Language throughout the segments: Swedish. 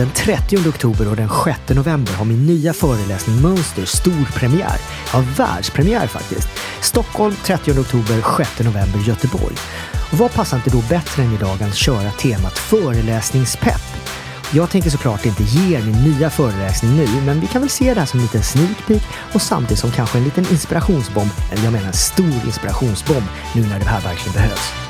Den 30 oktober och den 6 november har min nya föreläsning Mönster stor premiär. Ja, världspremiär faktiskt. Stockholm 30 oktober, 6 november Göteborg. Och vad passar inte då bättre än idag att köra temat föreläsningspepp? Jag tänker såklart inte ge er min nya föreläsning nu, men vi kan väl se det här som en liten sneak peek och samtidigt som kanske en liten inspirationsbomb, eller jag menar en stor inspirationsbomb, nu när det här verkligen behövs.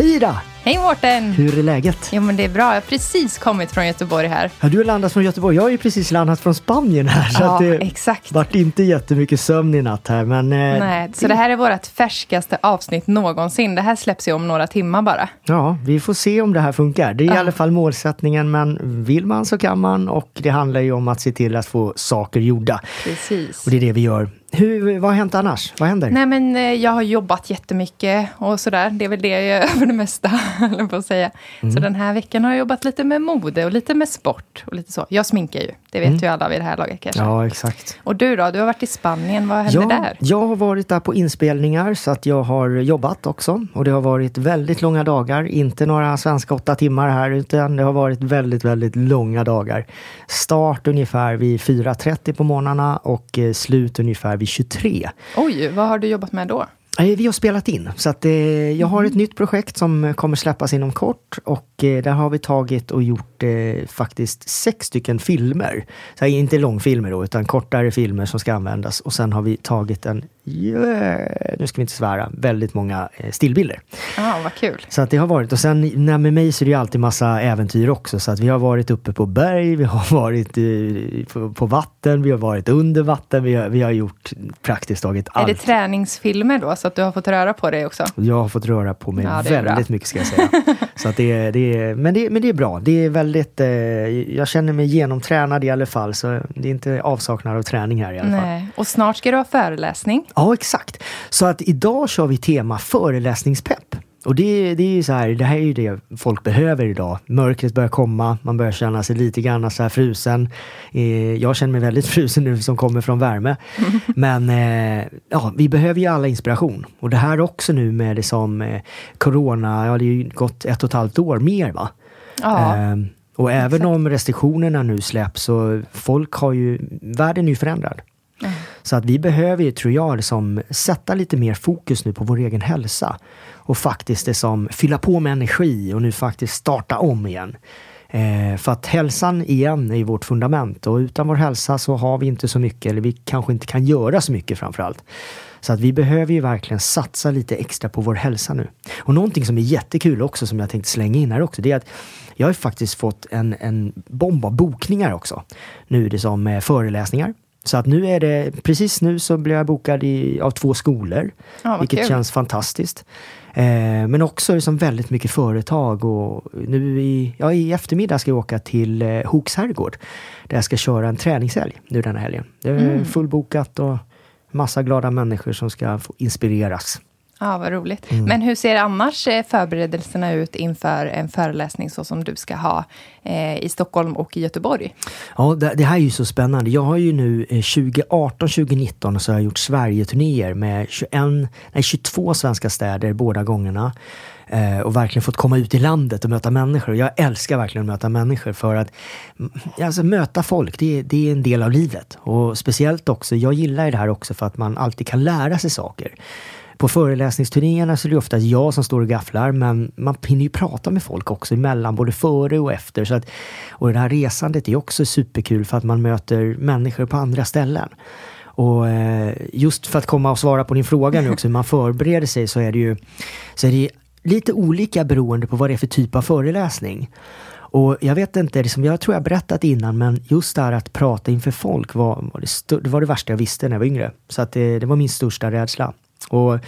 Hej Ida! Hej Mårten! Hur är läget? Jo men det är bra, jag har precis kommit från Göteborg här. Ja, du har landat från Göteborg. Jag har ju precis landat från Spanien här. Så Ja, det exakt. vart inte jättemycket sömn i natt här. Men, eh, Nej, så det här är vårt färskaste avsnitt någonsin. Det här släpps ju om några timmar bara. Ja, vi får se om det här funkar. Det är i Ja. alla fall målsättningen, men vill man så kan man och det handlar ju om att se till att få saker gjorda. Precis. Och det är det vi gör. Hur, vad har hänt annars? Vad händer? Nej men eh, jag har jobbat jättemycket och sådär. Det är väl det jag gör för det mesta, på att säga. Mm. Så den här veckan har jag jobbat lite med mode och lite med sport och lite så. Jag sminkar ju, det vet ju alla vid det här laget kanske. Mm. Ja, exakt. Och du då? Du har varit i Spanien, vad hände Ja, där? jag har varit där på inspelningar så att jag har jobbat också. Och det har varit väldigt långa dagar. Inte några svenska åtta timmar här utan det har varit väldigt, väldigt långa dagar. Start ungefär vid 4.30 på morgnarna och eh, slut ungefär vid 23. Oj, vad har du jobbat med då? Eh, Vi har spelat in, så att, eh, jag har ett nytt projekt som kommer släppas inom kort och eh, där har vi tagit och gjort eh, faktiskt sex stycken filmer. Så här, inte långfilmer då, utan kortare filmer som ska användas och sen har vi tagit en, nu ska vi inte svära, väldigt många eh, stillbilder. Ja, vad kul. Så att det har varit, och sen när med mig så är det ju alltid massa äventyr också. Så att vi har varit uppe på berg, vi har varit eh, på, på vatten, vi har varit under vatten, vi har, vi har gjort praktiskt taget allt. Är det träningsfilmer då, så att du har fått röra på dig också? Jag har fått röra på mig Ja, väldigt bra. mycket ska jag säga. Så att det, är- det, är- men, det, men det är bra. Det är väldigt, eh, jag känner mig genomtränad i alla fall. Så det är inte avsaknad av träning här i alla fall. Nej. Och snart ska du ha föreläsning. Ja, exakt. Så att idag kör vi tema föreläsningspepp. Och det, det är ju så här, det här är ju det folk behöver idag. Mörkret börjar komma, man börjar känna sig lite grann så här frusen. Eh, jag känner mig väldigt frusen nu som kommer från värme. Men eh, ja, vi behöver ju alla inspiration. Och det här också nu med det som eh, corona, ja det har ju gått ett och ett halvt år mer va? Ja. Ehm, och även om restriktionerna nu släpps så folk har ju, världen är ju förändrad. Mm. Så att vi behöver ju, tror jag, liksom, sätta lite mer fokus nu på vår egen hälsa. Och faktiskt liksom, fylla på med energi och nu faktiskt starta om igen. Eh, för att hälsan igen är ju vårt fundament och utan vår hälsa så har vi inte så mycket, eller vi kanske inte kan göra så mycket framförallt. Så att vi behöver ju verkligen satsa lite extra på vår hälsa nu. Och någonting som är jättekul också som jag tänkte slänga in här också, det är att jag har ju faktiskt fått en, en bomb av bokningar också. Nu är det som eh, föreläsningar. Så att nu är det, precis nu så blir jag bokad i, av två skolor. Ja, vilket kul. känns fantastiskt. Eh, men också liksom väldigt mycket företag och nu i, ja, i eftermiddag ska jag åka till eh, Hooks herrgård. Där jag ska köra en träningshelg nu den här helgen. Det är Mm. fullbokat och massa glada människor som ska få inspireras. Ja, vad roligt. Mm. Men hur ser annars eh, förberedelserna ut inför en föreläsning så som du ska ha eh, i Stockholm och i Göteborg? Ja, det, det här är ju så spännande. Jag har ju nu eh, 2018-2019 så har jag gjort Sverige-turnéer med 21, nej, 22 svenska städer båda gångerna. Eh, och verkligen fått komma ut i landet och möta människor. Jag älskar verkligen att möta människor för att mm, alltså, möta folk, det, är- det är en del av livet. Och speciellt också, jag gillar det här också för att man alltid kan lära sig saker. På föreläsningsturnéerna så är det ofta jag som står och gafflar men man hinner ju prata med folk också emellan, både före och efter. Så att, och det här resandet är också superkul för att man möter människor på andra ställen. Och eh, just för att komma och svara på din fråga nu också, hur man förbereder sig så är det ju så är det lite olika beroende på vad det är för typ av föreläsning. Och jag vet inte, liksom, jag tror jag berättat innan, men just det här att prata inför folk var, var det, det, var det värsta jag visste när jag var yngre. Så att det, det var min största rädsla. Och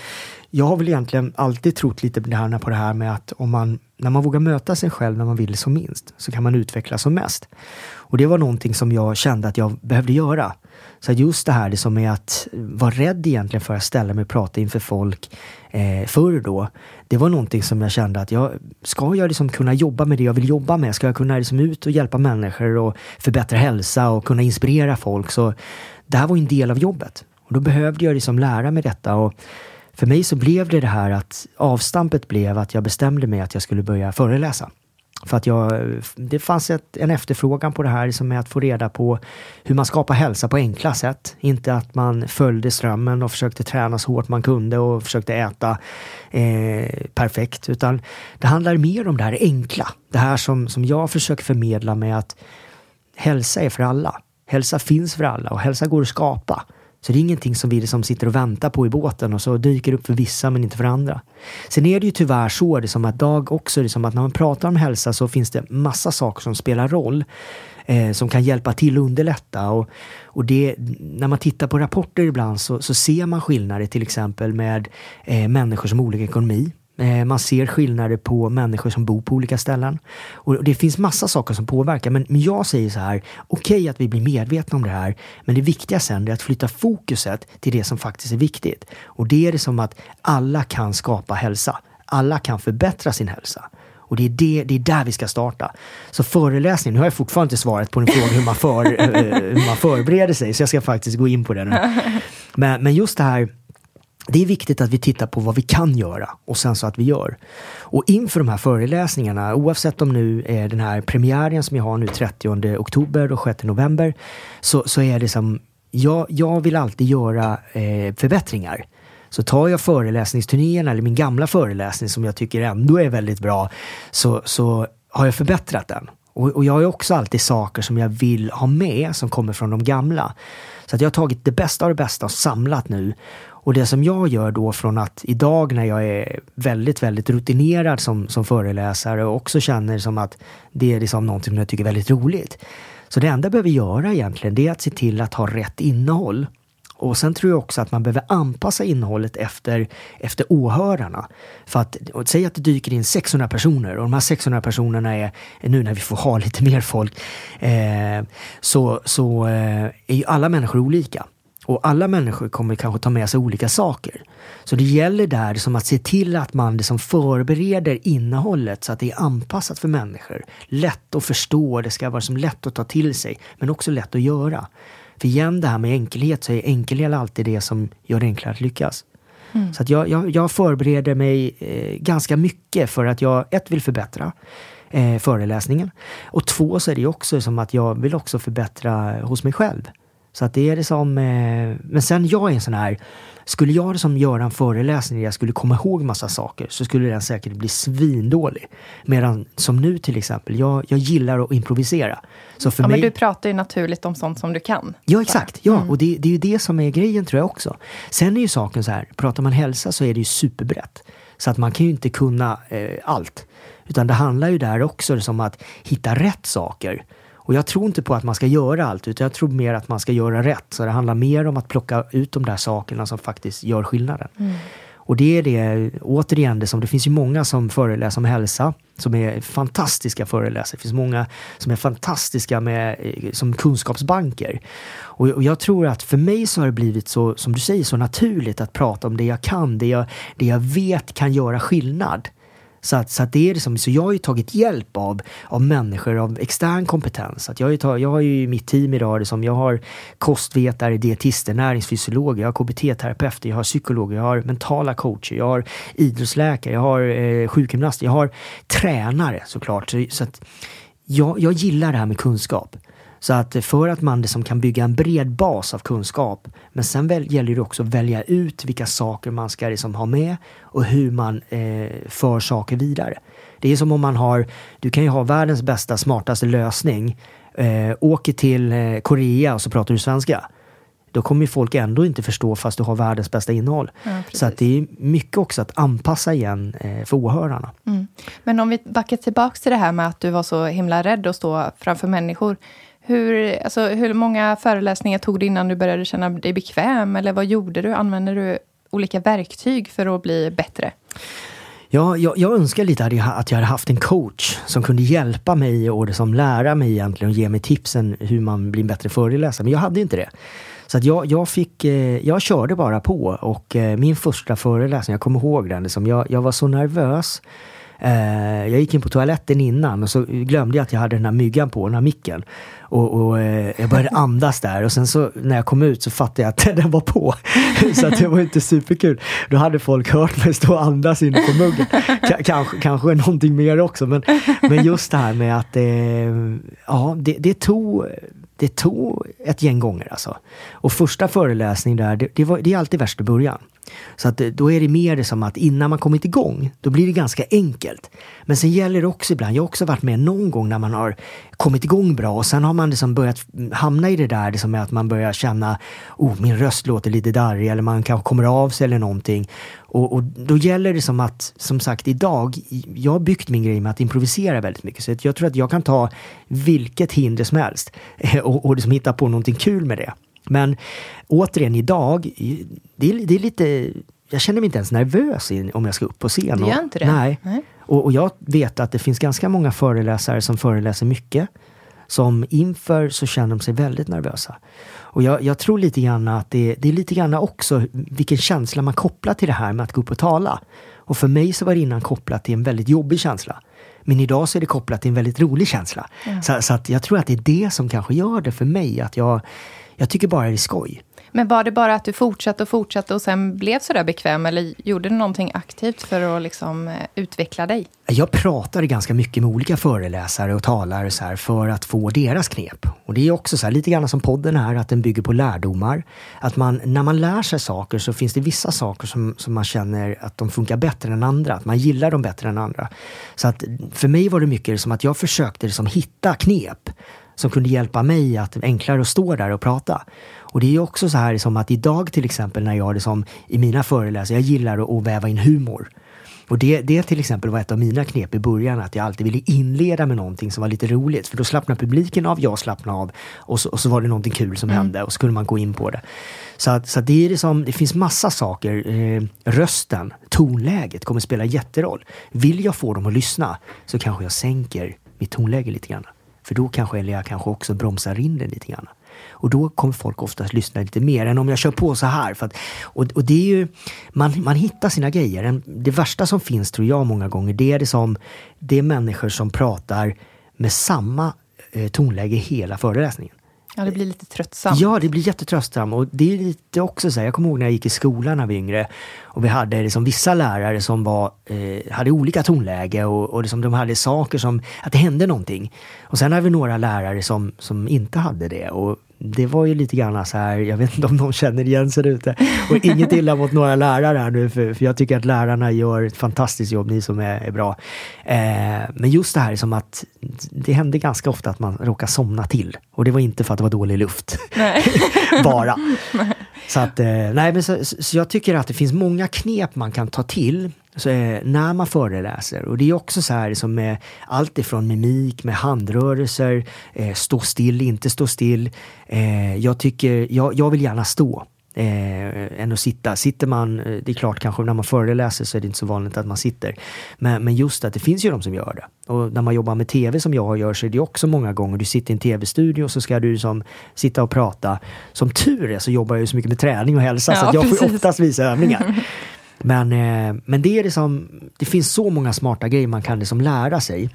jag har väl egentligen alltid trott lite på det här med att om man, när man vågar möta sig själv när man vill som minst, så kan man utvecklas som mest. Och det var någonting som jag kände att jag behövde göra. Så just det här det som är att vara rädd egentligen för att ställa mig och prata inför folk eh, förr då. Det var någonting som jag kände att jag ska jag liksom kunna jobba med det jag vill jobba med? Ska jag kunna liksom ut och hjälpa människor och förbättra hälsa och kunna inspirera folk? Så det här var en del av jobbet. Och då behövde jag liksom lära mig detta. Och för mig så blev det det här att avstampet blev att jag bestämde mig att jag skulle börja föreläsa. För att jag, det fanns ett, en efterfrågan på det här som är att få reda på hur man skapar hälsa på enkla sätt. Inte att man följde strömmen och försökte träna så hårt man kunde och försökte äta eh, perfekt. Utan det handlar mer om det här enkla. Det här som, som jag försöker förmedla med att hälsa är för alla. Hälsa finns för alla och hälsa går att skapa. Så det är ingenting som vi liksom sitter och väntar på i båten och så dyker upp för vissa men inte för andra. Sen är det ju tyvärr så, det som att Dag också, det som att när man pratar om hälsa så finns det massa saker som spelar roll. Eh, som kan hjälpa till och underlätta. Och, och det, när man tittar på rapporter ibland så, så ser man skillnader till exempel med eh, människor som har olika ekonomi. Eh, man ser skillnader på människor som bor på olika ställen. Och det finns massa saker som påverkar. Men, jag säger så här, okej okay att vi blir medvetna om det här. Men det viktiga sen är att flytta fokuset till det som faktiskt är viktigt. Och det är det som att alla kan skapa hälsa. Alla kan förbättra sin hälsa. Och det är, det, det är där vi ska starta. Så föreläsning, nu har jag fortfarande inte svarat på en fråga hur man, för, eh, hur man förbereder sig, så jag ska faktiskt gå in på det nu. Men, men just det här det är viktigt att vi tittar på vad vi kan göra och sen så att vi gör. Och inför de här föreläsningarna, oavsett om nu är den här premiären som jag har nu 30 oktober och 6 november, så, så är det som, jag, jag vill alltid göra eh, förbättringar. Så tar jag föreläsningsturnéerna eller min gamla föreläsning som jag tycker ändå är väldigt bra, så, så har jag förbättrat den. Och, och jag har också alltid saker som jag vill ha med som kommer från de gamla. Så att jag har tagit det bästa av det bästa och samlat nu och det som jag gör då från att idag när jag är väldigt, väldigt rutinerad som, som föreläsare och också känner som att det är liksom någonting som jag tycker är väldigt roligt. Så det enda jag behöver göra egentligen det är att se till att ha rätt innehåll. Och sen tror jag också att man behöver anpassa innehållet efter, efter åhörarna. För att, säg att det dyker in 600 personer och de här 600 personerna är, nu när vi får ha lite mer folk, eh, så, så eh, är ju alla människor olika. Och alla människor kommer kanske ta med sig olika saker. Så det gäller där som att se till att man liksom förbereder innehållet så att det är anpassat för människor. Lätt att förstå, det ska vara som lätt att ta till sig, men också lätt att göra. För igen det här med enkelhet, så är enkelhet alltid det som gör det enklare att lyckas. Mm. Så att jag, jag, jag förbereder mig eh, ganska mycket för att jag, ett, vill förbättra eh, föreläsningen. Och två, så är det också som att jag vill också förbättra hos mig själv. Så att det är det som... Eh, men sen jag är en sån här... Skulle jag som göra en föreläsning där jag skulle komma ihåg massa saker så skulle den säkert bli svindålig. Medan som nu till exempel, jag, jag gillar att improvisera. Så för ja, mig... Men du pratar ju naturligt om sånt som du kan. Ja, exakt. Ja, mm. och det, det är ju det som är grejen tror jag också. Sen är ju saken så här, pratar man hälsa så är det ju superbrett. Så att man kan ju inte kunna eh, allt. Utan det handlar ju där också om att hitta rätt saker. Och jag tror inte på att man ska göra allt, utan jag tror mer att man ska göra rätt. Så det handlar mer om att plocka ut de där sakerna som faktiskt gör skillnaden. Mm. Och det är det, återigen, det som det finns ju många som föreläser om hälsa, som är fantastiska föreläsare. Det finns många som är fantastiska med, som kunskapsbanker. Och, och jag tror att för mig så har det blivit så, som du säger, så naturligt att prata om det jag kan, det jag, det jag vet kan göra skillnad. Så, att, så, att det är liksom, så jag har ju tagit hjälp av, av människor av extern kompetens. Att jag, har tagit, jag har ju mitt team idag, liksom, jag har kostvetare, dietister, näringsfysiologer, jag har KBT-terapeuter, jag har psykologer, jag har mentala coacher, jag har idrottsläkare, jag har eh, sjukgymnaster, jag har tränare såklart. Så, så att jag, jag gillar det här med kunskap. Så att för att man liksom kan bygga en bred bas av kunskap, men sen väl, gäller det också att välja ut vilka saker man ska liksom ha med och hur man eh, för saker vidare. Det är som om man har, du kan ju ha världens bästa, smartaste lösning, eh, åker till eh, Korea och så pratar du svenska. då kommer folk ändå inte förstå fast du har världens bästa innehåll. Ja, så att det är mycket också att anpassa igen eh, för åhörarna. Mm. Men om vi backar tillbaka till det här med att du var så himla rädd att stå framför människor. Hur, alltså, hur många föreläsningar tog du innan du började känna dig bekväm? Eller vad gjorde du? Använde du olika verktyg för att bli bättre? Ja, jag, jag önskar lite att jag, hade haft en coach som kunde hjälpa mig och liksom lära mig egentligen och ge mig tipsen hur man blir en bättre föreläsare. Men jag hade inte det. Så att jag, jag, fick, eh, jag körde bara på och eh, min första föreläsning, jag kommer ihåg den, liksom, jag, jag var så nervös. Eh, jag gick in på toaletten innan och så glömde jag att jag hade den här myggan på, den här micken. Och, och eh, jag började andas där och sen så när jag kom ut så fattade jag att den var på. så att det var inte superkul. Då hade folk hört mig stå och andas inne på muggen. K kanske, kanske någonting mer också men, men just det här med att eh, ja, det, det tog det tog ett gäng gånger alltså. Och första föreläsningen där, det, det, var, det är alltid värst i början. Så att eh, då är det mer som att innan man kommit igång, då blir det ganska enkelt. Men sen gäller det också ibland, jag har också varit med någon gång när man har kommit igång bra och sen har man liksom börjat mm, hamna i det där det som är att man börjar känna, oh min röst låter lite darrig eller man kanske kommer av sig eller någonting. Och, och, då gäller det som att, som sagt idag, jag har byggt min grej med att improvisera väldigt mycket. Så jag tror att jag kan ta vilket hinder som helst och, och liksom hitta på någonting kul med det. Men återigen idag, det är, det är lite jag känner mig inte ens nervös om jag ska upp på scen. Du gör inte det? Nej. nej. Och, och, jag vet att det finns ganska många föreläsare som föreläser mycket. Som inför så känner de sig väldigt nervösa. Och jag, jag tror lite grann att det, det, är lite grann också vilken känsla man kopplar till det här med att gå upp och tala. Och för mig så var det innan kopplat till en väldigt jobbig känsla. Men idag så är det kopplat till en väldigt rolig känsla. Ja. Så, så, att jag tror att det är det som kanske gör det för mig. Att jag, jag tycker bara det är skoj. Men var det bara att du fortsatte och fortsatte och sen blev så där bekväm? Eller gjorde du någonting aktivt för att liksom eh, utveckla dig? Jag pratade ganska mycket med olika föreläsare och talare så här, för att få deras knep. Och det är också så här, lite grann som podden här, att den bygger på lärdomar. Att man, när man lär sig saker så finns det vissa saker som, som man känner att de funkar bättre än andra. Att man gillar dem bättre än andra. Så att för mig var det mycket som att jag försökte liksom hitta knep som kunde hjälpa mig att enklare att stå där och prata. Och det är också så här som att idag till exempel när jag liksom, i mina föreläsningar, jag gillar att väva in humor. Och det, det till exempel var ett av mina knep i början, att jag alltid ville inleda med någonting som var lite roligt. För då slappnade publiken av, jag slappnade av och så, och så var det någonting kul som mm. hände och så kunde man gå in på det. Så, att, så att det, är liksom, det finns massa saker. Eh, rösten, tonläget kommer spela jätteroll. Vill jag få dem att lyssna så kanske jag sänker mitt tonläge lite grann. För då kanske, eller jag kanske också bromsar in det lite grann. Och då kommer folk oftast lyssna lite mer än om jag kör på så här. För att, och, och det är ju, man, man hittar sina grejer. Det värsta som finns tror jag många gånger, det är det som, det är människor som pratar med samma eh, tonläge hela föreläsningen. Ja, det blir lite tröttsamt. Ja, det blir jättetröttsamt. Och det är lite också så här, jag kommer ihåg när jag gick i skolan när vi var yngre. Och vi hade liksom vissa lärare som var, eh, hade olika tonläge och, och liksom de hade saker som, att det hände någonting. Och sen hade vi några lärare som, som inte hade det. Och det var ju lite grann så här, jag vet inte om någon känner igen sig ute. Och inget illa mot några lärare här nu, för, för jag tycker att lärarna gör ett fantastiskt jobb, ni som är, är bra. Eh, men just det här som att det hände ganska ofta att man råkar somna till. Och det var inte för att det var dålig luft. Bara. Så att, eh, nej men så, så, jag tycker att det finns många knep man kan ta till så, eh, när man föreläser. Och det är också så här som med allt ifrån mimik, med handrörelser, eh, stå still, inte stå still. Eh, jag tycker, jag, jag vill gärna stå. Eh, än att sitta. Sitter man, eh, det är klart kanske när man föreläser så är det inte så vanligt att man sitter. Men, men just att det finns ju de som gör det. Och när man jobbar med tv som jag gör så är det också många gånger, du sitter i en tv-studio och så ska du som sitta och prata. Som tur är så jobbar jag ju så mycket med träning och hälsa ja, så jag precis. får oftast visa övningar. Men, eh, men det är liksom, det finns så många smarta grejer man kan liksom lära sig.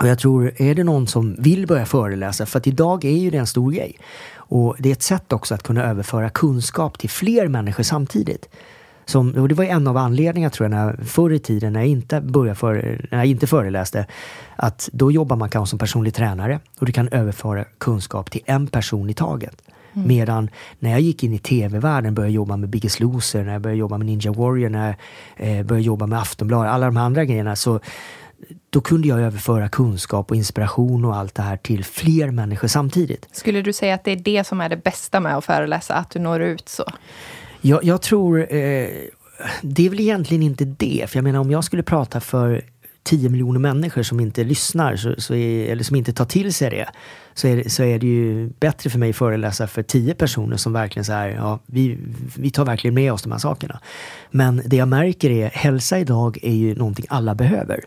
Och jag tror, är det någon som vill börja föreläsa, för att idag är ju det en stor grej. Och det är ett sätt också att kunna överföra kunskap till fler människor samtidigt. Som, och det var en av anledningarna tror jag, när, förr i tiden när jag, inte började för, när jag inte föreläste, att då jobbar man kanske som personlig tränare och du kan överföra kunskap till en person i taget. Mm. Medan när jag gick in i tv-världen, började jobba med Biggest Loser, när jag började jobba med Ninja Warrior, när jag eh, började jobba med Aftonbladet, alla de andra grejerna, så då kunde jag överföra kunskap och inspiration och allt det här till fler människor samtidigt. Skulle du säga att det är det som är det bästa med att föreläsa, att du når ut så? Jag, jag tror, eh, det är väl egentligen inte det. För jag menar om jag skulle prata för 10 miljoner människor som inte lyssnar, så, så är, eller som inte tar till sig det, så är, så är det ju bättre för mig att föreläsa för 10 personer som verkligen så här, ja, vi, vi tar verkligen med oss de här sakerna. Men det jag märker är, hälsa idag är ju någonting alla behöver.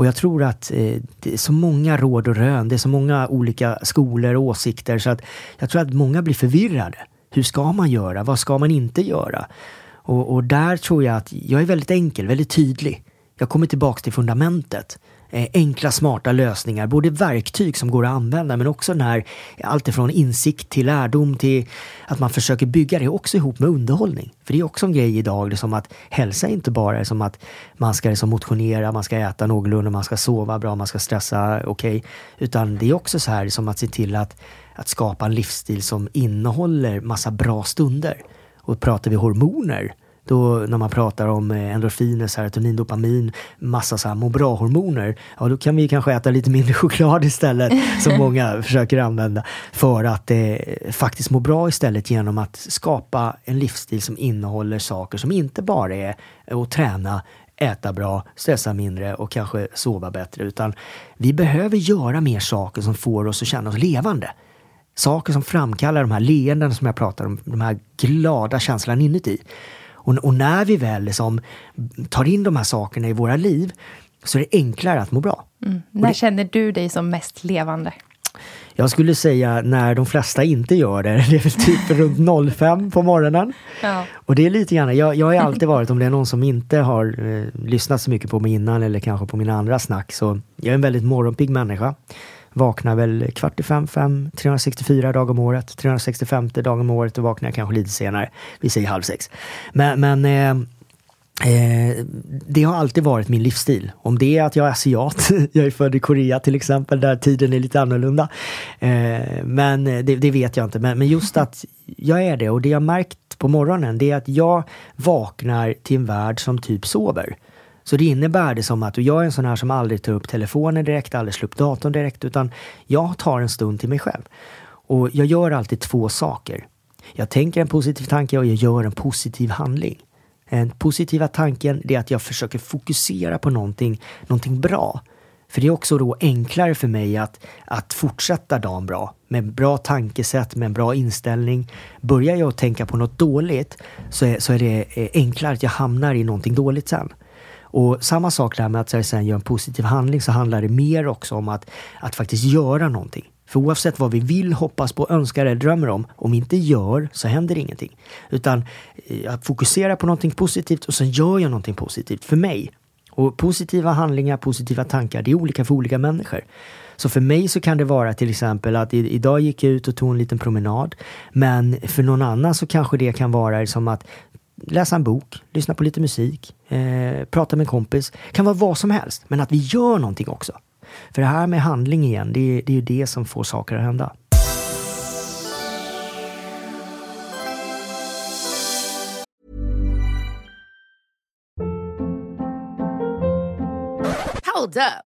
Och jag tror att eh, det är så många råd och rön, det är så många olika skolor och åsikter så att jag tror att många blir förvirrade. Hur ska man göra? Vad ska man inte göra? Och, och där tror jag att jag är väldigt enkel, väldigt tydlig. Jag kommer tillbaks till fundamentet. Eh, enkla, smarta lösningar. Både verktyg som går att använda men också den här alltifrån insikt till lärdom till att man försöker bygga det också ihop med underhållning. För det är också en grej idag, det som att hälsa inte bara är som att man ska liksom motionera, man ska äta någorlunda, man ska sova bra, man ska stressa okej. Okay. Utan det är också så här som att se till att, att skapa en livsstil som innehåller massa bra stunder. Och pratar vi hormoner då när man pratar om eh, endorfiner, serotonin, dopamin, massa så här må bra-hormoner, ja då kan vi kanske äta lite mindre choklad istället, som många försöker använda, för att eh, faktiskt må bra istället genom att skapa en livsstil som innehåller saker som inte bara är att träna, äta bra, stressa mindre och kanske sova bättre, utan vi behöver göra mer saker som får oss att känna oss levande. Saker som framkallar de här leenden som jag pratar om, de här glada känslorna inuti. Och, och, när vi väl liksom tar in de här sakerna i våra liv så är det enklare att må bra. Mm. När det, känner du dig som mest levande? Jag skulle säga när de flesta inte gör det. Det är väl typ runt 05 på morgonen. Ja. Och det är lite grann, jag, jag har alltid varit, om det är någon som inte har eh, lyssnat så mycket på mig innan eller kanske på mina andra snack, så jag är en väldigt morgonpigg människa. Vaknar väl kvart i fem, fem, 364 dagar om året. 365 dagar om året och vaknar jag kanske lite senare. Vi säger halv sex. Men, men eh, Eh, det har alltid varit min livsstil. Om det är att jag är asiat, jag är född i Korea till exempel, där tiden är lite annorlunda. Eh, men det, det, vet jag inte. Men, men, just att jag är det och det jag märkt på morgonen det är att jag vaknar till en värld som typ sover. Så det innebär det som att, jag är en sån här som aldrig tar upp telefonen direkt, aldrig slår upp datorn direkt, utan jag tar en stund till mig själv. Och jag gör alltid två saker. Jag tänker en positiv tanke och jag gör en positiv handling. Den positiva tanken är att jag försöker fokusera på någonting, någonting bra. För det är också då enklare för mig att, att fortsätta dagen bra. Med bra tankesätt, med en bra inställning. Börjar jag tänka på något dåligt så är, så är det eh, enklare att jag hamnar i någonting dåligt sen. Och samma sak där med att sen gör en positiv handling så handlar det mer också om att, att faktiskt göra någonting. För oavsett vad vi vill, hoppas på, önskar eller drömmer om, om vi inte gör så händer ingenting. Utan eh, att fokusera på någonting positivt och sen gör jag någonting positivt för mig. Och positiva handlingar, positiva tankar, det är olika för olika människor. Så för mig så kan det vara till exempel att idag gick jag ut och tog en liten promenad. Men för någon annan så kanske det kan vara som att läsa en bok, lyssna på lite musik, eh, prata med en kompis. Det kan vara vad som helst, men att vi gör någonting också. För det här med handling igen, det, det är ju det som får saker att hända. Hold up.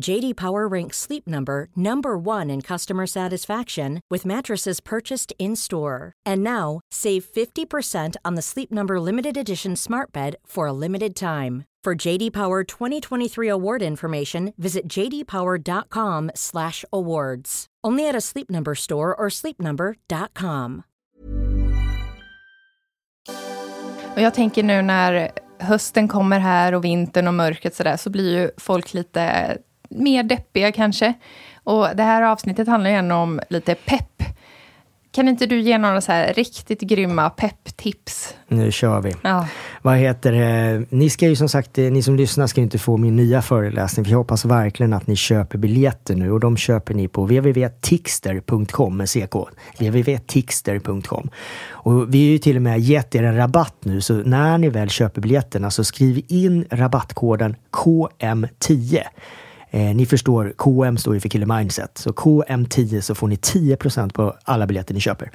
JD Power ranks Sleep Number number 1 in customer satisfaction with mattresses purchased in-store. And now, save 50% on the Sleep Number limited edition Smart Bed for a limited time. For JD Power 2023 award information, visit jdpower.com/awards. Only at a Sleep Number store or sleepnumber.com. Och jag tänker nu när hösten kommer här och vintern och mörkret så där så blir ju folk lite mer deppiga kanske. Och det här avsnittet handlar ju ändå om lite pepp. Kan inte du ge några så här riktigt grymma pepptips? Nu kör vi. Ja. Vad heter det? Ni ska ju som sagt, eh, ni som lyssnar ska ju inte få min nya föreläsning. För jag hoppas verkligen att ni köper biljetter nu och de köper ni på www.tixter.com med CK. www.tixter.com. Och vi har ju till och med gett er en rabatt nu så när ni väl köper biljetterna så skriv in rabattkoden KM10. Eh, ni förstår, KM står ju för Killer Mindset. Så KM10 så får ni 10% på alla biljetter ni köper.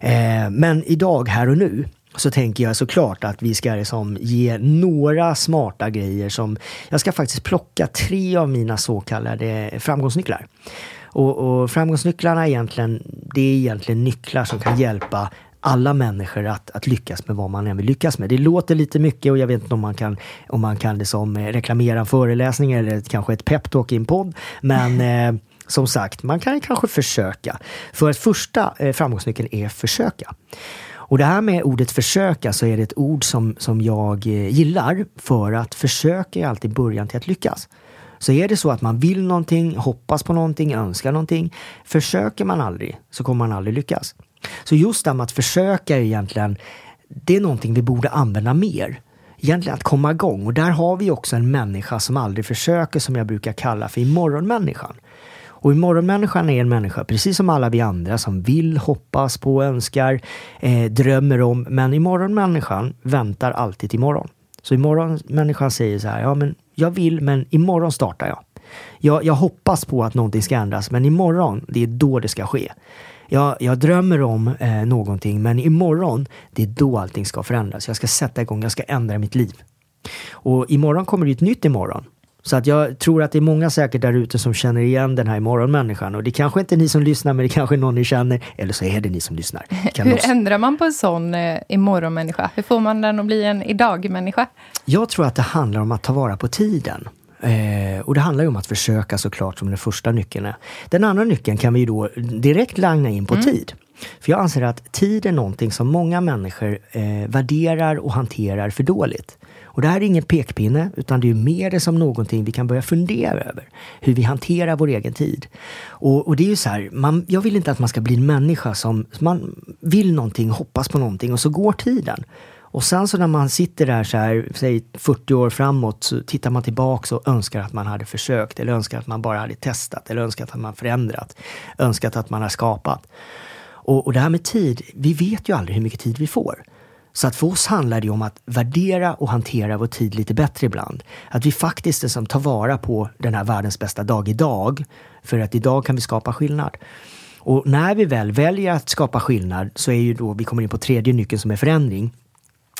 Eh, men idag, här och nu, så tänker jag såklart att vi ska liksom ge några smarta grejer som... Jag ska faktiskt plocka tre av mina så kallade framgångsnycklar. Och, och framgångsnycklarna egentligen, det är egentligen nycklar som kan hjälpa alla människor att, att lyckas med vad man än vill lyckas med. Det låter lite mycket och jag vet inte om man kan, om man kan liksom reklamera en föreläsning eller kanske ett peptalk i en podd. Men eh, som sagt, man kan kanske försöka. För att första eh, framgångsnyckeln är försöka. Och det här med ordet försöka så är det ett ord som, som jag eh, gillar för att försöka är alltid början till att lyckas. Så är det så att man vill någonting, hoppas på någonting, önskar någonting. Försöker man aldrig så kommer man aldrig lyckas. Så just det här med att försöka är egentligen, det är någonting vi borde använda mer. Egentligen att komma igång. Och där har vi också en människa som aldrig försöker, som jag brukar kalla för imorgonmänniskan. Och imorgonmänniskan är en människa, precis som alla vi andra, som vill, hoppas på, önskar, eh, drömmer om. Men imorgonmänniskan väntar alltid till imorgon. Så imorgonmänniskan säger så här, ja men jag vill, men imorgon startar jag. Jag, jag hoppas på att någonting ska ändras, men imorgon, det är då det ska ske jag, jag drömmer om eh, någonting men imorgon, det är då allting ska förändras. Jag ska sätta igång, jag ska ändra mitt liv. Och imorgon kommer det ett nytt imorgon. Så att jag tror att det är många säkert där ute som känner igen den här imorgonmänniskan. Och det kanske inte är ni som lyssnar, men det kanske är någon ni känner. Eller så är det ni som lyssnar. Kan Hur någon... ändrar man på en sån eh, imorgonmänniska? Hur får man den att bli en idag-människa? Jag tror att det handlar om att ta vara på tiden. Eh, och det handlar ju om att försöka såklart som den första nyckeln är. Den andra nyckeln kan vi då direkt langa in på mm. tid. För jag anser att tid är någonting som många människor eh, värderar och hanterar för dåligt. Och det här är ingen pekpinne, utan det är mer det som någonting vi kan börja fundera över. Hur vi hanterar vår egen tid. Och, och det är ju så här, man, jag vill inte att man ska bli en människa som man vill någonting, hoppas på någonting och så går tiden. Och sen så när man sitter där så här, säg 40 år framåt, så tittar man tillbaks och önskar att man hade försökt, eller önskar att man bara hade testat, eller önskat att man förändrat, önskat att man har skapat. Och, och det här med tid, vi vet ju aldrig hur mycket tid vi får. Så att för oss handlar det om att värdera och hantera vår tid lite bättre ibland. Att vi faktiskt liksom tar vara på den här världens bästa dag idag. För att idag kan vi skapa skillnad. Och när vi väl väljer att skapa skillnad så är ju då vi kommer in på tredje nyckeln som är förändring.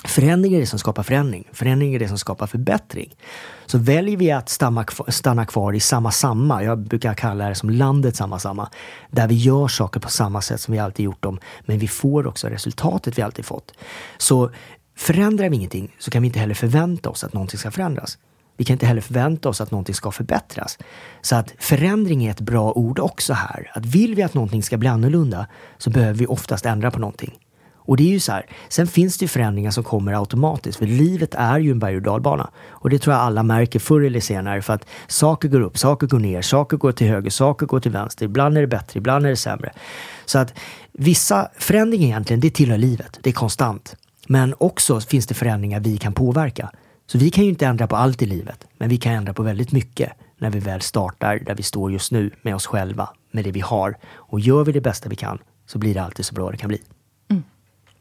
Förändring är det som skapar förändring. Förändring är det som skapar förbättring. Så väljer vi att stanna, stanna kvar i samma samma, jag brukar kalla det som landet samma samma, där vi gör saker på samma sätt som vi alltid gjort dem, men vi får också resultatet vi alltid fått. Så förändrar vi ingenting så kan vi inte heller förvänta oss att någonting ska förändras. Vi kan inte heller förvänta oss att någonting ska förbättras. Så att förändring är ett bra ord också här. Att vill vi att någonting ska bli annorlunda så behöver vi oftast ändra på någonting. Och det är ju så här, sen finns det ju förändringar som kommer automatiskt, för livet är ju en berg och dalbana. Och det tror jag alla märker förr eller senare, för att saker går upp, saker går ner, saker går till höger, saker går till vänster. Ibland är det bättre, ibland är det sämre. Så att vissa förändringar egentligen, det tillhör livet, det är konstant. Men också finns det förändringar vi kan påverka. Så vi kan ju inte ändra på allt i livet, men vi kan ändra på väldigt mycket när vi väl startar där vi står just nu med oss själva, med det vi har. Och gör vi det bästa vi kan så blir det alltid så bra det kan bli.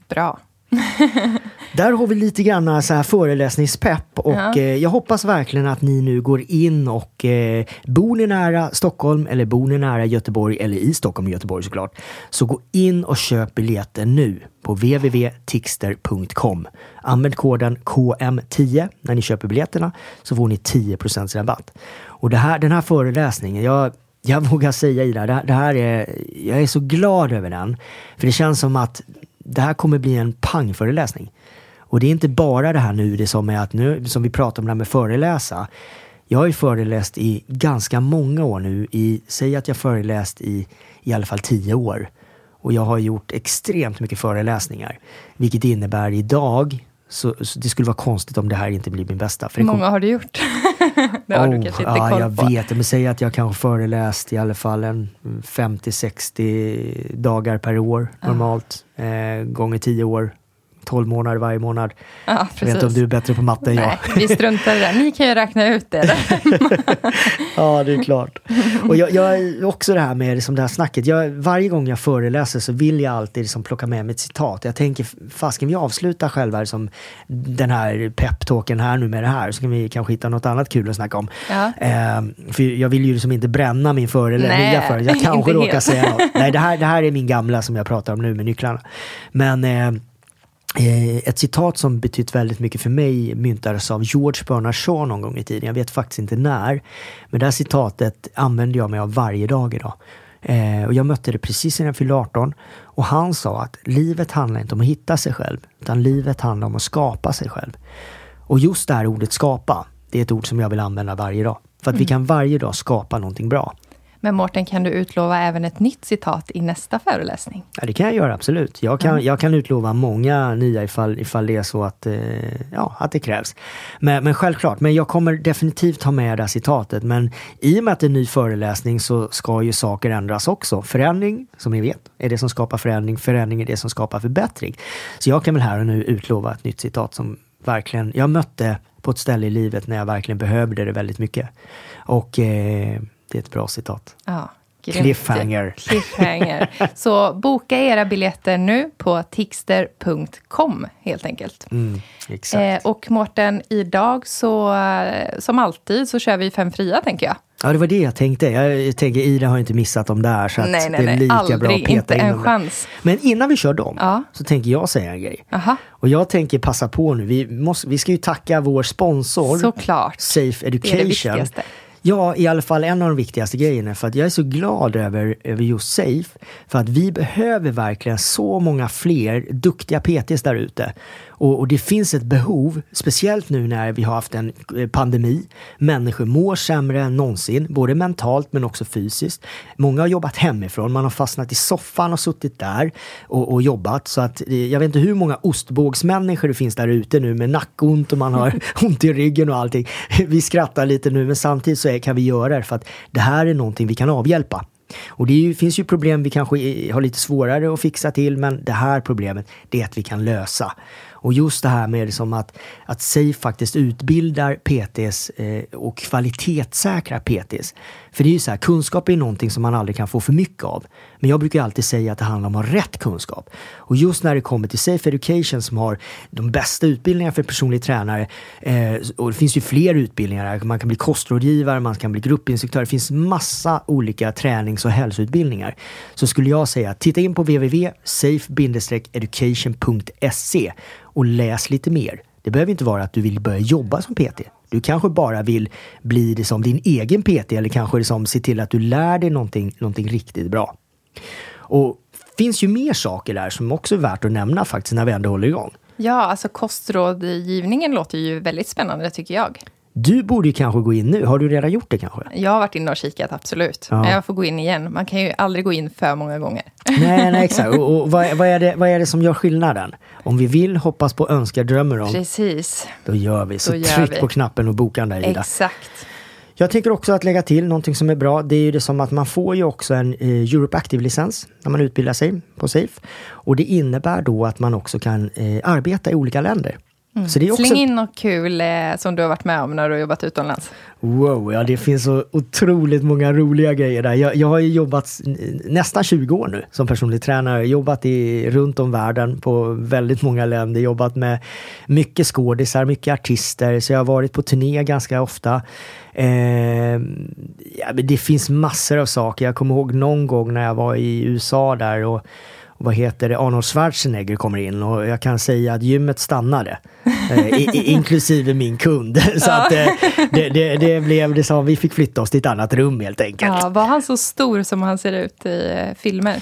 Bra. Där har vi lite grann så här föreläsningspepp och ja. eh, jag hoppas verkligen att ni nu går in och eh, bor ni nära Stockholm eller bor ni nära Göteborg eller i Stockholm och Göteborg såklart. Så gå in och köp biljetter nu på www.tixter.com. Använd koden KM10 när ni köper biljetterna så får ni 10 rabatt. Och det här, den här föreläsningen, jag jag vågar säga Ida, det, det här är, jag är så glad över den. För det känns som att det här kommer bli en pangföreläsning. Och det är inte bara det här nu, det som är att nu, som vi pratar om det här med föreläsa. Jag har ju föreläst i ganska många år nu. I, säg att jag föreläst i i alla fall tio år. Och jag har gjort extremt mycket föreläsningar. Vilket innebär idag, så, så det skulle vara konstigt om det här inte blir min bästa. Hur många har du gjort? det har du Oh, kanske inte ja, koll jag på. vet. Men säg att jag kanske föreläst i alla fall en 50-60 dagar per år normalt. Eh, gånger 10 år. 12 månader varje månad. Ja, Jag vet inte om du är bättre på matte än jag. Nej, vi struntar i det. Ni kan ju räkna ut det. Ja, det är klart. Och jag, jag också det här med liksom det här snacket. Jag, varje gång jag föreläser så vill jag alltid liksom plocka med mig ett citat. Jag tänker, fasken vi avslutar själva liksom den här peptalken här nu med det här. Så kan vi kanske hitta något annat kul att snacka om. Ja. Eh, för jag vill ju liksom inte bränna min föreläsning. Föreläsning. Jag kanske råkar helt. säga något. Nej, det här, det här är min gamla som jag pratar om nu med nycklarna. Men Eh, ett citat som betytt väldigt mycket för mig myntades av George Bernard Shaw någon gång i tiden. Jag vet faktiskt inte när. Men det här citatet använder jag mig av varje dag idag. Eh, och jag mötte det precis innan jag fyllde 18. Och han sa att livet handlar inte om att hitta sig själv. Utan livet handlar om att skapa sig själv. Och just det här ordet skapa, det är ett ord som jag vill använda varje dag. För att vi kan varje dag skapa någonting bra. Men Mårten, kan du utlova även ett nytt citat i nästa föreläsning? Ja, det kan jag göra, absolut. Jag kan, jag kan utlova många nya ifall, ifall det är så att, eh, ja, att det krävs. Men, men självklart, men jag kommer definitivt ha med det här citatet. Men i och med att det är en ny föreläsning så ska ju saker ändras också. Förändring, som ni vet, är det som skapar förändring. Förändring är det som skapar förbättring. Så jag kan väl här och nu utlova ett nytt citat som verkligen, jag mötte på ett ställe i livet när jag verkligen behövde det väldigt mycket. Och eh, det är ett bra citat. Ja. Cliffhanger. Cliffhanger. Så boka era biljetter nu på tixter.com helt enkelt. Mm, exakt. Eh, och Mårten, idag så, eh, som alltid, så kör vi fem fria, tänker jag. Ja, det var det jag tänkte. Jag tänker Ida har inte missat dem där så att nej, nej, det är nej, lika aldrig, bra att peta inte in en dem. chans. Men innan vi kör dem Ja. så tänker jag säga en grej. Aha, Och jag tänker passa på nu. Vi, måste, vi ska ju tacka vår sponsor såklart. Safe Det är det Education. viktigaste. Ja, i alla fall en av de viktigaste grejerna. För att jag är så glad över, över just Safe. För att vi behöver verkligen så många fler duktiga PTs där ute. Och, och det finns ett behov, speciellt nu när vi har haft en eh, pandemi. Människor mår sämre än någonsin, både mentalt men också fysiskt. Många har jobbat hemifrån, man har fastnat i soffan och suttit där och, och jobbat. Så att eh, jag vet inte hur många ostbågsmänniskor det finns där ute nu med nackont och man har ont i ryggen och allting. Vi skrattar lite nu men samtidigt så är, kan vi göra det för att det här är någonting vi kan avhjälpa. Och det ju, finns ju problem vi kanske har lite svårare att fixa till men det här problemet det är att vi kan lösa. Och just det här med liksom att, att Safe faktiskt utbildar PTs eh, och kvalitetssäkrar PTs. För det är ju så här, kunskap är någonting som man aldrig kan få för mycket av. Men jag brukar alltid säga att det handlar om att ha rätt kunskap. Och just när det kommer till Safe Education som har de bästa utbildningarna för personlig tränare. Eh, och det finns ju fler utbildningar. Man kan bli kostrådgivare, man kan bli gruppinstruktör. Det finns massa olika tränings och hälsoutbildningar. Så skulle jag säga, titta in på www.safe-education.se och läs lite mer. Det behöver inte vara att du vill börja jobba som PT. Du kanske bara vill bli det som din egen PT eller kanske det som se till att du lär dig någonting, någonting riktigt bra. Och finns ju mer saker där som också är värt att nämna faktiskt när vi ändå håller igång. Ja, alltså kostrådgivningen låter ju väldigt spännande, tycker jag. Du borde ju kanske gå in nu. Har du redan gjort det kanske? Jag har varit inne och kikat, absolut. Ja. Jag får gå in igen. Man kan ju aldrig gå in för många gånger. Nej, nej exakt. Och, och vad, vad, är det, vad är det som gör skillnaden? Om vi vill, hoppas på, önskar, drömmer om, Precis. då gör vi. Så gör tryck vi. på knappen och boka den där Ida. Exakt. Jag tänker också att lägga till någonting som är bra. Det är ju det som att man får ju också en eh, Europe Active-licens när man utbildar sig på SAFE. Och det innebär då att man också kan eh, arbeta i olika länder. Så det är också... Släng in något kul eh, som du har varit med om när du har jobbat utomlands. Wow, ja det finns så otroligt många roliga grejer där. Jag, jag har jobbat nästan 20 år nu som personlig tränare. Jobbat i, runt om världen på väldigt många länder. Jobbat med mycket skådisar, mycket artister. Så jag har varit på turné ganska ofta. Eh, ja, det finns massor av saker. Jag kommer ihåg någon gång när jag var i USA där och vad heter det, Arnold Schwarzenegger kommer in och jag kan säga att gymmet stannade. Eh, i, i, inklusive min kund. Så att eh, det, det, det blev det som, vi fick flytta oss till ett annat rum helt enkelt. Ja, var han så stor som han ser ut i eh, filmer?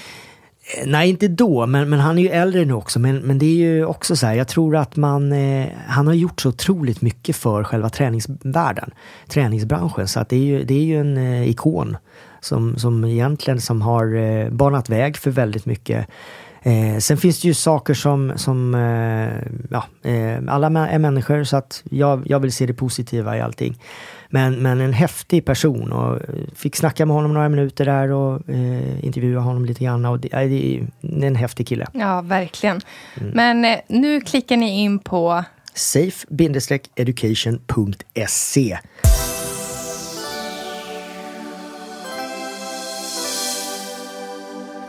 Nej, inte då, men, men han är ju äldre nu också. Men, men det är ju också så här, jag tror att man, eh, han har gjort så otroligt mycket för själva träningsvärlden, träningsbranschen. Så att det är ju, det är ju en eh, ikon som, som egentligen som har eh, banat väg för väldigt mycket Eh, sen finns det ju saker som, som eh, ja, eh, alla är människor så att jag, jag vill se det positiva i allting. Men, men en häftig person och fick snacka med honom några minuter där och eh, intervjua honom lite grann. Och det, det, är en häftig kille. Ja, verkligen. Mm. Men eh, nu klickar ni in på safe-education.se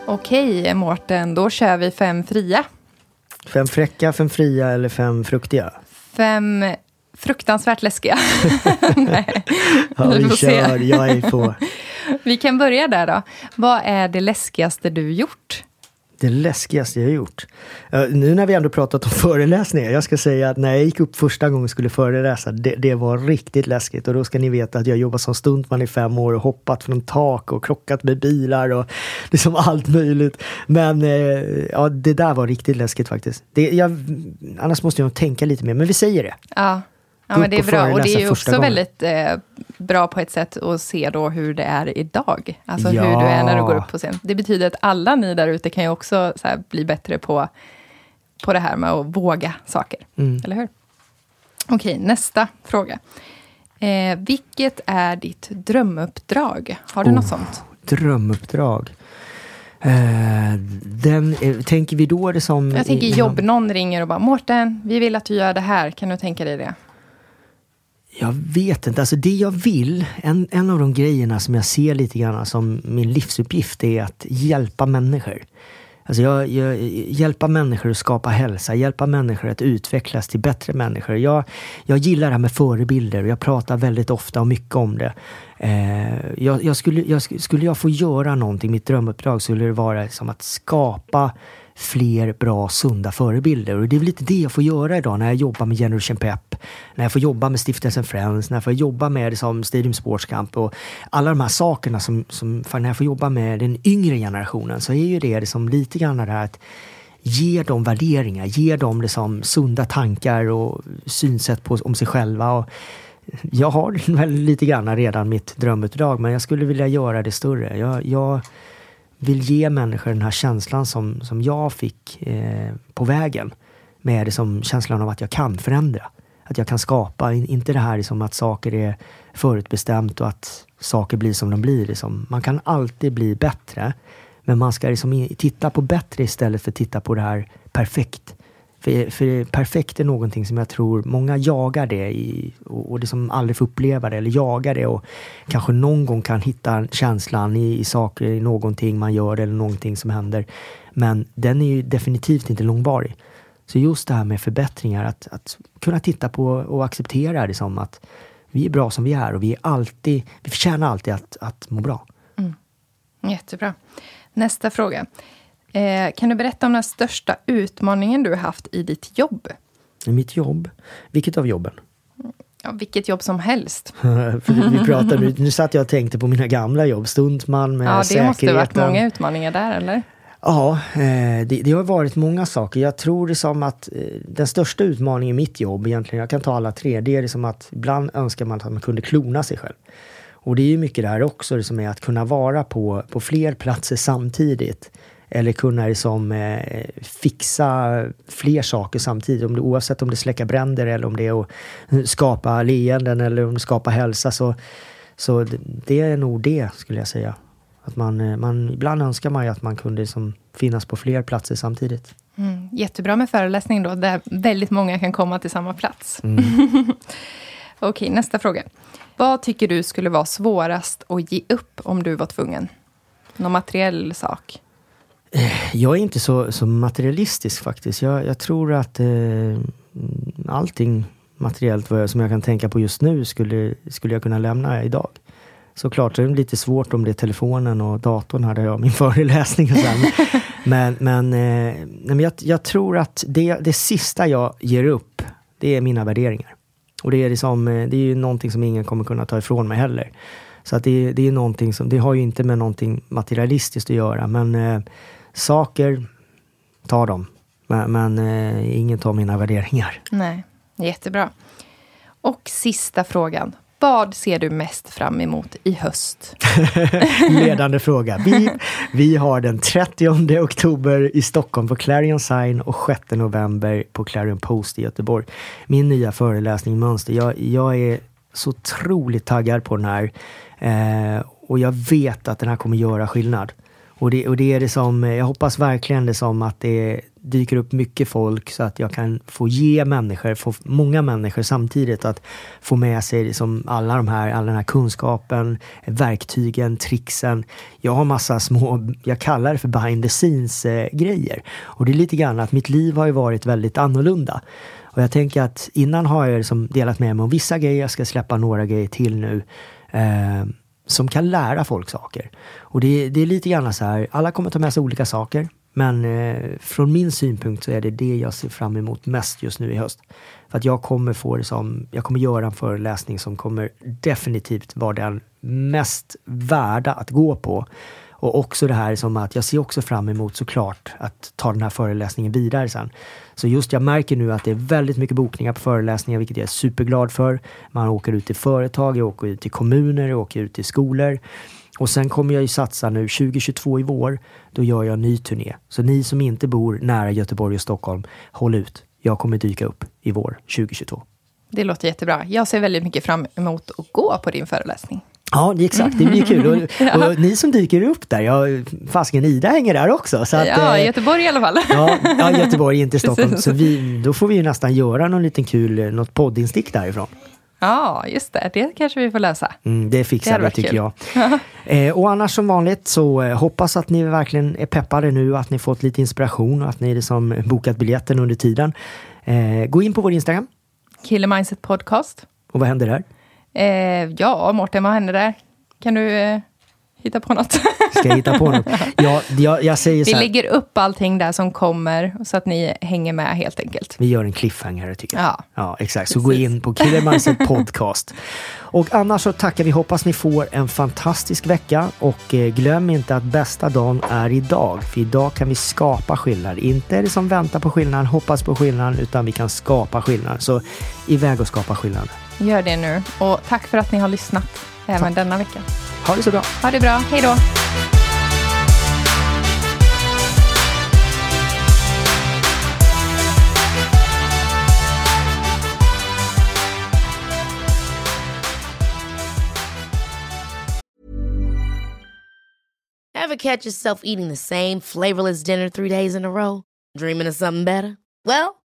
Okej, Mårten, då kör vi fem fria. Fem fräcka, fem fria eller fem fruktiga? Fem fruktansvärt läskiga. Nej, ja, vi, vi kör, se. jag är på. vi kan börja där då. Vad är det läskigaste du gjort? Det läskigaste jag har gjort? Uh, nu när vi ändå pratat om föreläsningar, jag ska säga att när jag gick upp första gången och skulle föreläsa, det, det, var riktigt läskigt. Och då ska ni veta att jag jobbat som stuntman i fem år och hoppat från tak och krockat med bilar och liksom allt möjligt. Men uh, ja, det där var riktigt läskigt faktiskt. Det, jag, annars måste jag nog tänka lite mer, men vi säger det. Ja. Ja, men det är bra. Och det är också gången. väldigt eh, bra på ett sätt att se då hur det är idag. Alltså ja. hur du är när du går upp på scen. Det betyder att alla ni där ute kan ju också här, bli bättre på, på det här med att våga saker. Mm. Eller hur? Okej, nästa fråga. Eh, vilket är ditt drömuppdrag? Har du oh, något sånt? Drömuppdrag? Eh, den, eh, tänker vi då det som... Jag tänker jobb, någon ringer och bara Mårten, vi vill att du gör det här, kan du tänka dig det? Jag vet inte. Alltså det jag vill, en, en av de grejerna som jag ser lite grann som min livsuppgift är att hjälpa människor. Alltså jag, jag, hjälpa människor att skapa hälsa, hjälpa människor att utvecklas till bättre människor. Jag, jag gillar det här med förebilder och jag pratar väldigt ofta och mycket om det. Eh, jag, jag, skulle, jag, skulle jag få göra någonting, mitt drömuppdrag, skulle det vara som att skapa fler bra, sunda förebilder. Och det är väl lite det jag får göra idag när jag jobbar med Generation Pep, när jag får jobba med Stiftelsen Friends, när jag får jobba med liksom Stadium Sports Camp och alla de här sakerna som, som för när jag får jobba med den yngre generationen så är ju det liksom lite grann det här att ge dem värderingar, ge dem liksom sunda tankar och synsätt på, om sig själva. Och jag har väl lite grann redan mitt drömuppdrag men jag skulle vilja göra det större. Jag, jag vill ge människor den här känslan som, som jag fick eh, på vägen. Med det som känslan av att jag kan förändra. Att jag kan skapa, inte det här liksom att saker är förutbestämt och att saker blir som de blir. Liksom. Man kan alltid bli bättre. Men man ska liksom titta på bättre istället för att titta på det här perfekt. För, för perfekt är någonting som jag tror många jagar det i, och, och liksom aldrig får uppleva det eller jagar det och kanske någon gång kan hitta känslan i, i saker, i någonting man gör eller någonting som händer. Men den är ju definitivt inte långvarig. Så just det här med förbättringar, att, att kunna titta på och acceptera det som att vi är bra som vi är och vi är alltid, vi förtjänar alltid att, att må bra. Mm. Jättebra. Nästa fråga. Eh, kan du berätta om den största utmaningen du har haft i ditt jobb? I mitt jobb? Vilket av jobben? Ja, vilket jobb som helst. vi pratar nu, satt jag och tänkte på mina gamla jobb, stuntman med Ja, det säkerheten. måste ha varit många utmaningar där, eller? Ja, eh, det, det, har varit många saker. Jag tror det som att eh, den största utmaningen i mitt jobb egentligen, jag kan ta alla tre, det är det som att ibland önskar man att man kunde klona sig själv. Och det är ju mycket det här också, det som är att kunna vara på, på fler platser samtidigt. Eller kunna liksom, eh, fixa fler saker samtidigt. Om det, oavsett om det släcka bränder eller om det är att skapa leenden eller om det skapar hälsa. Så, så det är nog det skulle jag säga. Att man, eh, man, ibland önskar man ju att man kunde liksom finnas på fler platser samtidigt. Mm, jättebra med föreläsning då, där väldigt många kan komma till samma plats. Mm. Okej, nästa fråga. Vad tycker du skulle vara svårast att ge upp om du var tvungen? Någon materiell sak? Eh, jag är inte så, så materialistisk faktiskt. Jag, jag tror att eh, allting materiellt jag, som jag kan tänka på just nu skulle, skulle jag kunna lämna idag. Såklart det är lite svårt om det är telefonen och datorn här där jag har min föreläsning. Och sen. men men, eh, men jag, jag, tror att det, det sista jag ger upp, det är mina värderingar. Och det är, liksom, eh, det är ju någonting som ingen kommer kunna ta ifrån mig heller. Så att det, det är någonting som, det har ju inte med någonting materialistiskt att göra, men eh, saker, ta dem. Men, men eh, ingen tar mina värderingar. Nej, jättebra. Och sista frågan. Vad ser du mest fram emot i höst? Ledande fråga. Vi, vi har den 30 oktober i Stockholm på Clarion Sign och 6 november på Clarion Post i Göteborg. Min nya föreläsning Mönster. Jag, jag är så otroligt taggad på den här. Eh, och jag vet att den här kommer göra skillnad. Och det, och det är det som, eh, jag hoppas verkligen det som att det dyker upp mycket folk så att jag kan få ge människor, få många människor samtidigt att få med sig liksom alla de här, all den här kunskapen, verktygen, tricksen. Jag har massa små, jag kallar det för behind the scenes-grejer. Eh, och det är lite grann att mitt liv har ju varit väldigt annorlunda. Och jag tänker att innan har jag liksom delat med mig om vissa grejer, jag ska släppa några grejer till nu. Eh, som kan lära folk saker. Och det, det är lite grann så här, alla kommer ta med sig olika saker. Men eh, från min synpunkt så är det det jag ser fram emot mest just nu i höst. För att jag kommer få det som, jag kommer göra en föreläsning som kommer definitivt vara den mest värda att gå på. Och också det här som att jag ser också fram emot såklart att ta den här föreläsningen vidare sen. Så just jag märker nu att det är väldigt mycket bokningar på föreläsningar, vilket jag är superglad för. Man åker ut till företag, jag åker ut till kommuner, jag åker ut till skolor. Och sen kommer jag ju satsa nu 2022 i vår, då gör jag en ny turné. Så ni som inte bor nära Göteborg och Stockholm, håll ut. Jag kommer dyka upp i vår 2022. Det låter jättebra. Jag ser väldigt mycket fram emot att gå på din föreläsning. Ja, exakt. Det blir kul. Och, ja. och ni som dyker upp där, ja, fasken Ida hänger där också. Så att, ja, eh, Göteborg i alla fall. Ja, ja Göteborg, inte Stockholm. Så vi, då får vi ju nästan göra någon liten kul, eh, något poddinstick därifrån. Ja, just det. Det kanske vi får lösa. Mm, det fixar vi, tycker kul. jag. eh, och annars som vanligt så eh, hoppas att ni verkligen är peppade nu, att ni fått lite inspiration och att ni liksom bokat biljetten under tiden. Eh, gå in på vår Instagram. Killer Mindset Podcast. Och vad händer där? Eh, ja, Mårten, vad händer där? Kan du eh, hitta på något? Ska jag hitta på något? Ja, jag, jag säger så här. Vi lägger upp allting där som kommer, så att ni hänger med helt enkelt. Vi gör en cliffhanger, tycker jag. Ja, ja exakt. Så Precis. gå in på Killer Mindset Podcast. Och annars så tackar vi. Hoppas ni får en fantastisk vecka. Och eh, glöm inte att bästa dagen är idag. För idag kan vi skapa skillnad. Inte är det som väntar på skillnaden, hoppas på skillnaden, utan vi kan skapa skillnad. Så iväg och skapa skillnad. Gör det nu. Och tack för att ni har lyssnat även tack. denna vecka. Ha det så bra. Ha det bra. Hej då. Ever catch yourself eating the same flavorless dinner three days in a row? Dreaming of something better? Well,